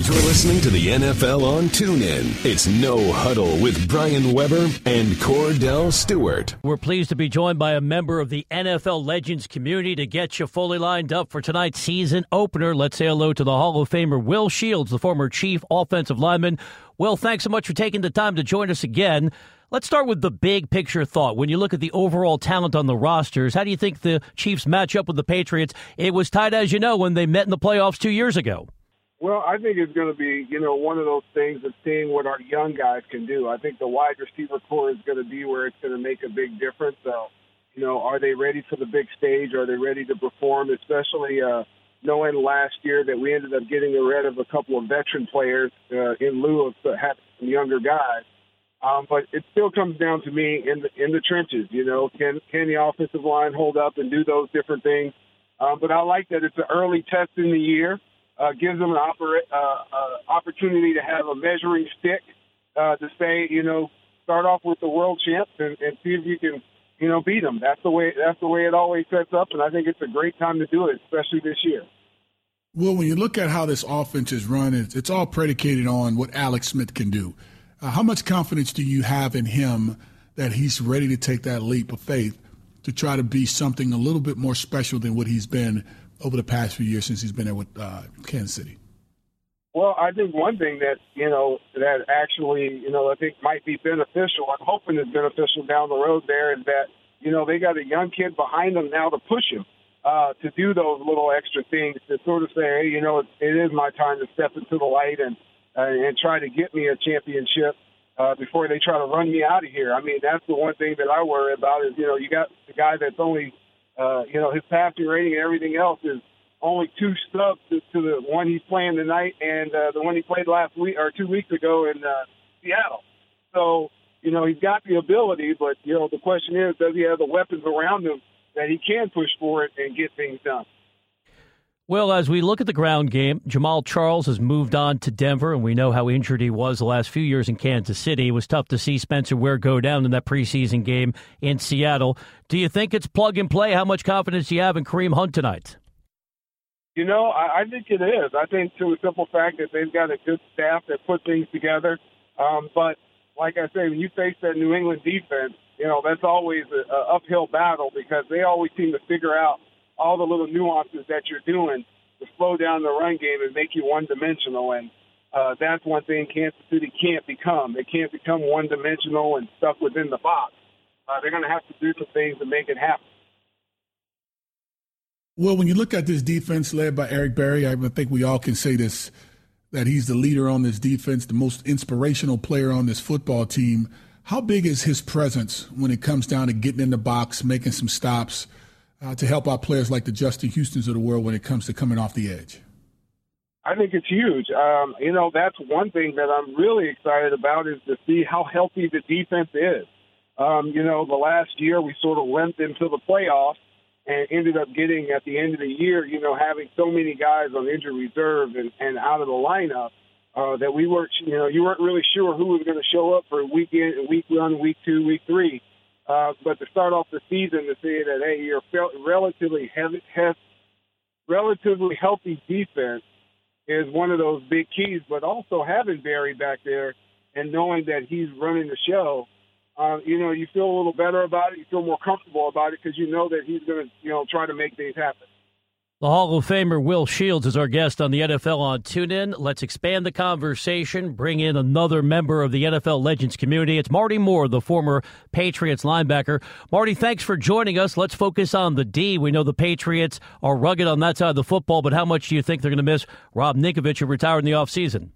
You're listening to the NFL on TuneIn. It's No Huddle with Brian Weber and Kordell Stewart. We're pleased to be joined by a member of the NFL Legends community to get you fully lined up for tonight's season opener. Let's say hello to the Hall of Famer Will Shields, the former chief offensive lineman. Will, thanks so much for taking the time to join us again. Let's start with the big picture thought. When you look at the overall talent on the rosters, how do you think the Chiefs match up with the Patriots? It was tight, as you know, when they met in the playoffs two years ago. Well, I think it's going to be, you know, one of those things of seeing what our young guys can do. I think the wide receiver corps is going to be where it's going to make a big difference. So, you know, are they ready for the big stage? Are they ready to perform? Especially uh, knowing last year that we ended up getting rid of a couple of veteran players uh, in lieu of having some younger guys. Um, but it still comes down to me in the in the trenches. You know, can can the offensive line hold up and do those different things? Um, but I like that it's an early test in the year uh, gives them an oper- uh, uh, opportunity to have a measuring stick uh, to say, you know, start off with the world champs and, and see if you can, you know, beat them. That's the way. That's the way it always sets up, and I think it's a great time to do it, especially this year. Well, when you look at how this offense is run, it's, all predicated on what Alex Smith can do. Uh, how much confidence do you have in him that he's ready to take that leap of faith to try to be something a little bit more special than what he's been over the past few years since he's been there with uh, Kansas City? Well, I think one thing that you know that actually you know I think might be beneficial. I'm hoping is beneficial down the road. There is that you know they got a young kid behind them now to push him uh, to do those little extra things to sort of say, hey, you know, it, it is my time to step into the light and uh, and try to get me a championship uh, before they try to run me out of here. I mean, that's the one thing that I worry about is you know you got the guy that's only uh, you know, his passing rating and everything else is only two stubs to, to the one he's playing tonight and uh, the one he played last week or two weeks ago in uh, Seattle. So, you know, he's got the ability, but, you know, the question is, does he have the weapons around him that he can push for it and get things done? Well, as we look at the ground game, Jamaal Charles has moved on to Denver, and we know how injured he was the last few years in Kansas City. It was tough to see Spencer Ware go down in that preseason game in Seattle. Do you think it's plug and play? How much confidence do you have in Kareem Hunt tonight? You know, I, I think it is. I think to a simple fact that they've got a good staff that put things together. Um, but like I say, when you face that New England defense, you know that's always an uphill battle because they always seem to figure out all the little nuances that you're doing to slow down the run game and make you one dimensional. And uh, that's one thing Kansas City can't become. They can't become one dimensional and stuck within the box. Uh, they're going to have to do some things to make it happen. Well, when you look at this defense led by Eric Berry, I think we all can say this that he's the leader on this defense, the most inspirational player on this football team. How big is his presence when it comes down to getting in the box, making some stops? Uh, to help out players like the Justin Houstons of the world when it comes to coming off the edge? I think it's huge. Um, you know, that's one thing that I'm really excited about is to see how healthy the defense is. Um, you know, the last year we sort of went into the playoffs and ended up getting at the end of the year, you know, having so many guys on injured reserve and, and out of the lineup uh, that we weren't, you know, you weren't really sure who was going to show up for week in, week one, week two, week three. Uh, but to start off the season to see that hey, you're relatively heavy, relatively healthy defense is one of those big keys. But also having Berry back there and knowing that he's running the show, uh, you know, you feel a little better about it. You feel more comfortable about it because you know that he's going to, you know, try to make things happen. The Hall of Famer Will Shields is our guest on the NFL on TuneIn. Let's expand the conversation, bring in another member of the NFL Legends community. It's Marty Moore, the former Patriots linebacker. Marty, thanks for joining us. Let's focus on the D. We know the Patriots are rugged on that side of the football, but how much do you think they're going to miss Rob Ninkovich, who retired in the offseason?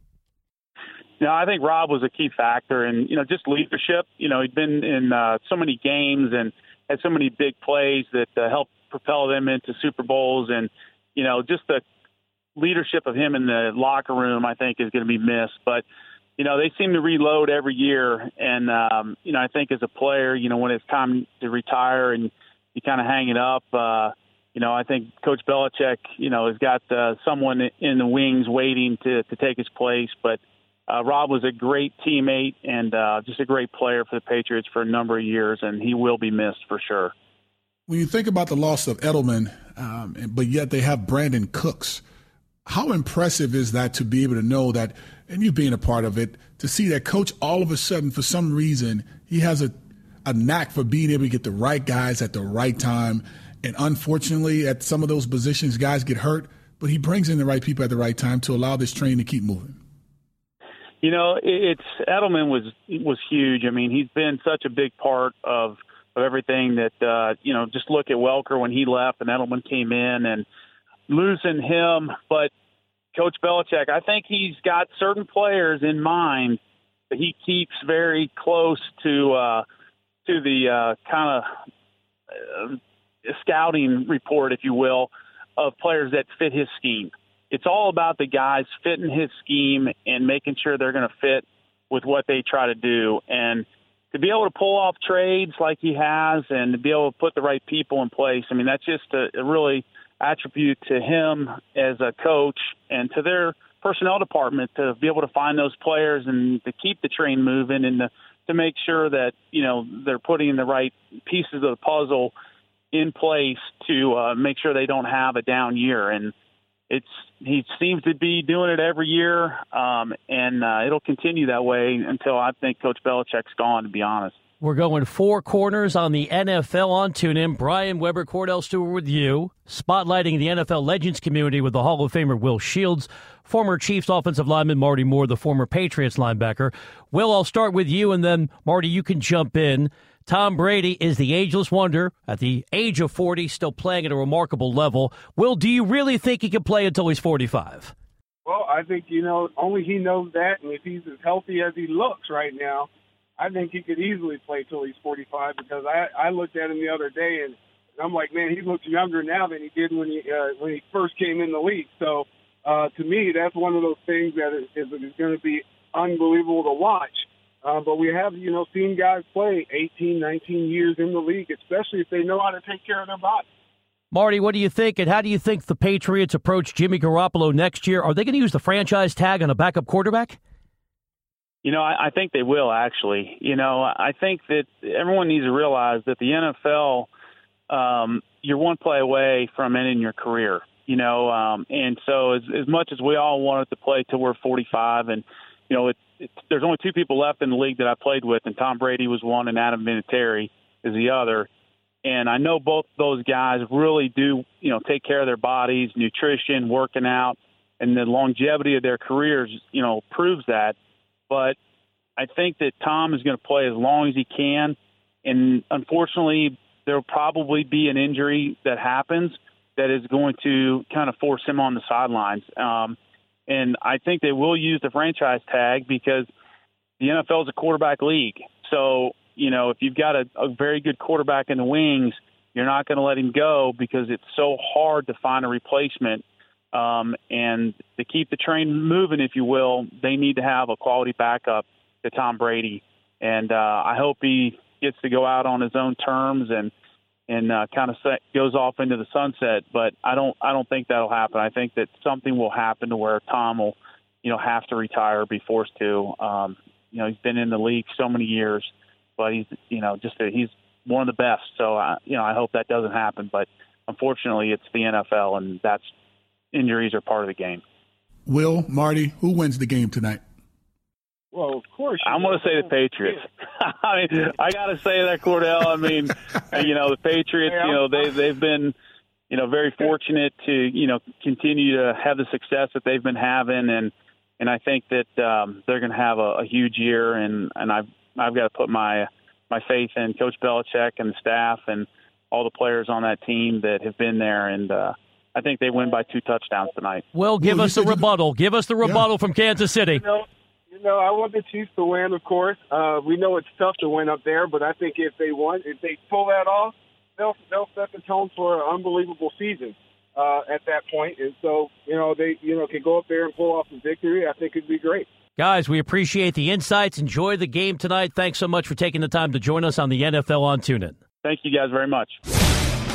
No, I think Rob was a key factor and, you know, just leadership. You know, he'd been in uh, so many games and had so many big plays that uh, helped propel them into Super Bowls, and you know, just the leadership of him in the locker room, I think, is going to be missed. But you know, they seem to reload every year, and um, you know, I think as a player, you know, when it's time to retire and you kind of hang it up. Uh, you know, I think Coach Belichick, you know, has got uh, someone in the wings waiting to to take his place. But uh, Rob was a great teammate and uh, just a great player for the Patriots for a number of years, and he will be missed for sure when you think about the loss of Edelman, um, but yet they have Brandin Cooks, How impressive is that to be able to know that, and you being a part of it, to see that coach all of a sudden, for some reason, he has a, a knack for being able to get the right guys at the right time. And unfortunately, at some of those positions, guys get hurt, but he brings in the right people at the right time to allow this train to keep moving. You know, it's Edelman was was huge. I mean, he's been such a big part of of everything that uh, you know. Just look at Welker when he left and Edelman came in, and losing him. But Coach Belichick, I think he's got certain players in mind that he keeps very close to uh, to the uh, kind of uh, scouting report, if you will, of players that fit his scheme it's all about the guys fitting his scheme and making sure they're going to fit with what they try to do. And to be able to pull off trades like he has and to be able to put the right people in place, I mean, that's just a, a really attribute to him as a coach and to their personnel department to be able to find those players and to keep the train moving and to, to make sure that, you know, they're putting the right pieces of the puzzle in place to uh, make sure they don't have a down year. And it's he seems to be doing it every year, um, and uh, it'll continue that way until I think Coach Belichick's gone. To be honest. We're going four corners on the NFL on TuneIn. Brian Weber, Kordell Stewart with you, spotlighting the NFL legends community with the Hall of Famer Will Shields, former Chiefs offensive lineman Marty Moore, the former Patriots linebacker. Will, I'll start with you, and then Marty, you can jump in. Tom Brady is the ageless wonder at the age of 40, still playing at a remarkable level. Will, do you really think he can play until he's 45? Well, I think, you know, only he knows that. And if he's as healthy as he looks right now, I think he could easily play till he's 45 because I, I looked at him the other day and I'm like, man, he looks younger now than he did when he uh, when he first came in the league. So uh, to me, that's one of those things that is, is, is going to be unbelievable to watch. Uh, but we have, you know, seen guys play 18, 19 years in the league, especially if they know how to take care of their body. Marty, what do you think? And how do you think the Patriots approach Jimmy Garoppolo next year? Are they going to use the franchise tag on a backup quarterback? You know, I, I think they will actually. You know, I think that everyone needs to realize that the NFL, um, you're one play away from ending your career. You know, um, and so as, as much as we all wanted to play till we're 45, and you know, it, there's only two people left in the league that I played with, and Tom Brady was one, and Adam Vinatieri is the other. And I know both those guys really do, you know, take care of their bodies, nutrition, working out, and the longevity of their careers, you know, proves that. But I think that Tom is going to play as long as he can, and unfortunately, there will probably be an injury that happens that is going to kind of force him on the sidelines. Um, and I think they will use the franchise tag because the NFL is a quarterback league. So, you know, if you've got a, a very good quarterback in the wings, you're not going to let him go because it's so hard to find a replacement. Um, and to keep the train moving, if you will, they need to have a quality backup to Tom Brady. And uh, I hope he gets to go out on his own terms and and uh, kind of set, goes off into the sunset. But I don't I don't think that'll happen. I think that something will happen to where Tom will, you know, have to retire, be forced to. Um, you know, he's been in the league so many years, but he's you know just a, he's one of the best. So I, you know I hope that doesn't happen. But unfortunately, it's the NFL, and that's injuries are part of the game. Will Marty, who wins the game tonight? Well, of course. I'm going to say the Patriots. I mean, I got to say that Kordell. I mean, you know, the Patriots. You know, they they've been, you know, very fortunate to you know continue to have the success that they've been having, and and I think that um, they're going to have a, a huge year, and and I've I've got to put my my faith in Coach Belichick and the staff and all the players on that team that have been there, and uh, I think they win by two touchdowns tonight. Well, give well, us the rebuttal. Give us the rebuttal yeah. from Kansas City. You know, you know, I want the Chiefs to win, of course. Uh, we know it's tough to win up there, but I think if they won, if they pull that off, they'll they'll set the tone for an unbelievable season uh, at that point. And so, you know, they you know can go up there and pull off a victory. I think it'd be great. Guys, we appreciate the insights. Enjoy the game tonight. Thanks so much for taking the time to join us on the NFL on TuneIn. Thank you guys very much.